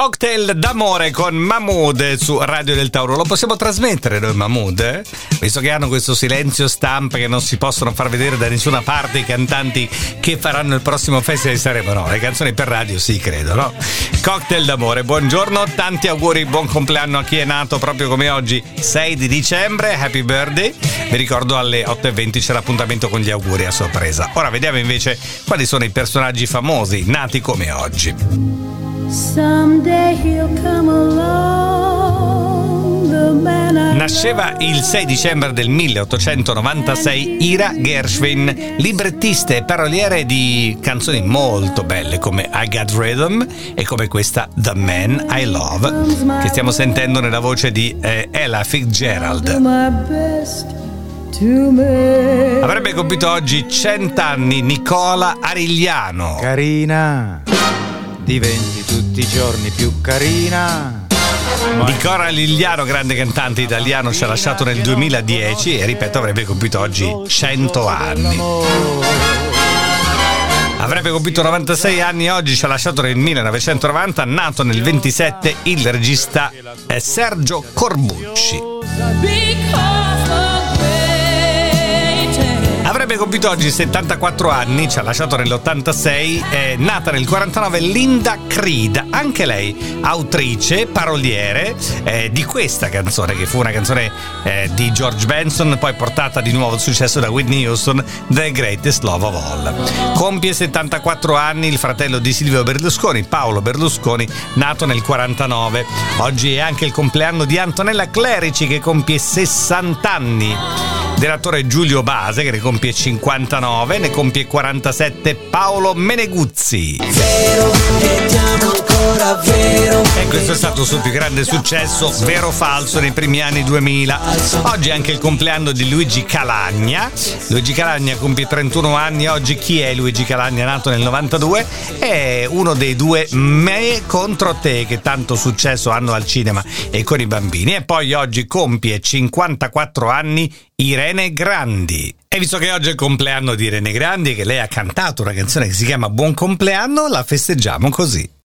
Cocktail d'amore con Mahmood su Radio del Tauro. Lo possiamo trasmettere noi Mahmood? Eh? Visto che hanno questo silenzio stampa che non si possono far vedere da nessuna parte i cantanti che faranno il prossimo festival di Sanremo. No, le canzoni per radio sì, credo, no? Cocktail d'amore, buongiorno, tanti auguri, buon compleanno a chi è nato proprio come oggi, 6 di dicembre, happy birthday. Vi ricordo alle 8.20 c'è l'appuntamento con gli auguri a sorpresa. Ora vediamo invece quali sono i personaggi famosi nati come oggi. Nasceva il 6 dicembre del 1896 Ira Gershwin, librettista e paroliere di canzoni molto belle come I Got Rhythm e come questa The Man I Love, che stiamo sentendo nella voce di eh, Ella Fitzgerald. Avrebbe compiuto oggi 100 anni Nicola Arigliano. Carina diventi tutti i giorni più carina. Di Cora Ligliano, grande cantante italiano, ci ha lasciato nel 2010 e ripeto avrebbe compiuto oggi 100 anni. Avrebbe compiuto 96 anni oggi, ci ha lasciato nel 1990, nato nel 27 il regista Sergio Corbucci. Compiuto oggi 74 anni, ci ha lasciato nell'86, è nata nel 49 Linda Creed, anche lei autrice, paroliere eh, di questa canzone, che fu una canzone eh, di George Benson, poi portata di nuovo al successo da Whitney Houston, The Greatest Love of All. Compie 74 anni il fratello di Silvio Berlusconi, Paolo Berlusconi, nato nel 49. Oggi è anche il compleanno di Antonella Clerici che compie 60 anni dell'attore Giulio Base che ne compie 59, ne compie 47 Paolo Meneguzzi. Vero che ti amo ancora vero. E questo è stato il suo più grande successo, vero o falso, nei primi anni 2000. Oggi è anche il compleanno di Luigi Calagna. Luigi Calagna compie 31 anni. Oggi chi è Luigi Calagna? Nato nel 92. È uno dei due Me contro te che tanto successo hanno al cinema e con i bambini. E poi oggi compie 54 anni Irene Grandi. E visto che oggi è il compleanno di Irene Grandi che lei ha cantato una canzone che si chiama Buon compleanno, la festeggiamo così.